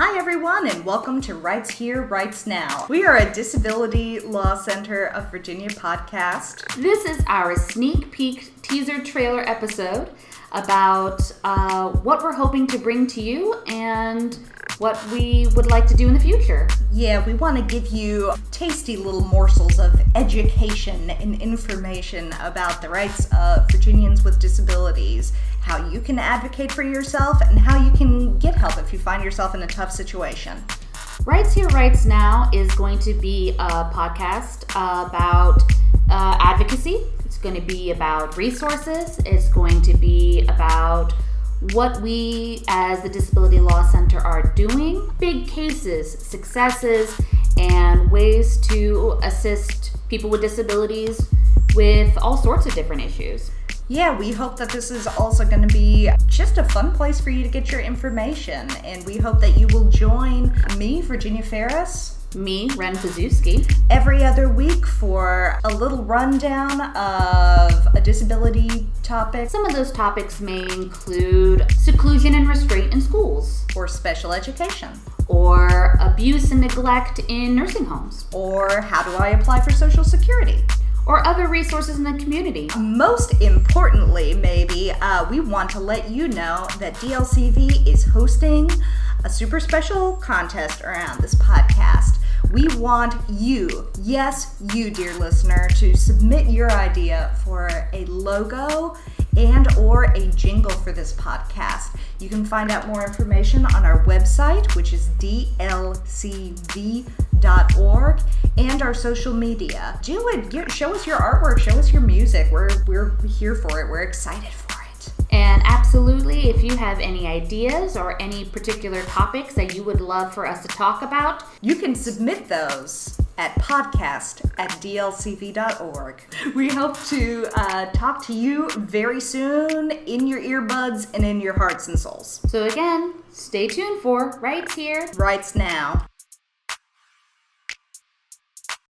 Hi, everyone, and welcome to Rights Here, Rights Now. We are a Disability Law Center of Virginia podcast. This is our sneak peek teaser trailer episode about uh, what we're hoping to bring to you and what we would like to do in the future. Yeah, we want to give you tasty little morsels of education and information about the rights of Virginians with disabilities, how you can advocate for yourself, and how you can get help if you find yourself in a tough situation. Rights Here, Rights Now is going to be a podcast about uh, advocacy. It's going to be about resources. It's going to be about what we as the Disability Law Center are doing, big cases, successes, and ways to assist people with disabilities with all sorts of different issues. Yeah, we hope that this is also going to be just a fun place for you to get your information. And we hope that you will join me, Virginia Ferris, me, Ren Pazuski, every other week little rundown of a disability topic. Some of those topics may include seclusion and restraint in schools, or special education, or abuse and neglect in nursing homes, or how do I apply for Social Security or other resources in the community. Most importantly, maybe, uh, we want to let you know that DLCV is hosting a super special contest around this podcast. We want you, yes, you, dear listener, to submit your idea for a logo and or a jingle for this podcast. You can find out more information on our website, which is dlcv.org, and our social media. Do it. Show us your artwork. Show us your music. We're we're here for it. We're excited for And absolutely, if you have any ideas or any particular topics that you would love for us to talk about, you can submit those at podcast at dlcv.org. We hope to uh, talk to you very soon in your earbuds and in your hearts and souls. So, again, stay tuned for Rights Here, Rights Now.